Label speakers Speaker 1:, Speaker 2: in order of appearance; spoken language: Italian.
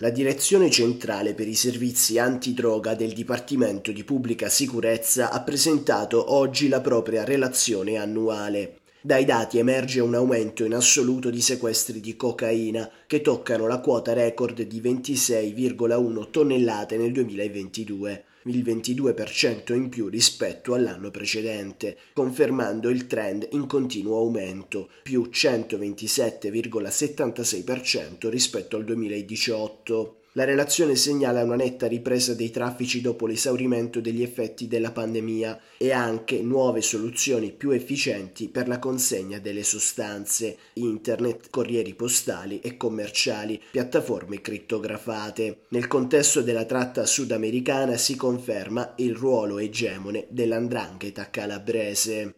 Speaker 1: La Direzione Centrale per i Servizi Antidroga del Dipartimento di Pubblica Sicurezza ha presentato oggi la propria relazione annuale. Dai dati emerge un aumento in assoluto di sequestri di cocaina che toccano la quota record di 26,1 tonnellate nel 2022 il 22% in più rispetto all'anno precedente, confermando il trend in continuo aumento, più 127,76% rispetto al 2018. La relazione segnala una netta ripresa dei traffici dopo l'esaurimento degli effetti della pandemia e anche nuove soluzioni più efficienti per la consegna delle sostanze, internet, corrieri postali e commerciali, piattaforme crittografate. Nel contesto della tratta sudamericana si conferma il ruolo egemone dell'andrangheta calabrese.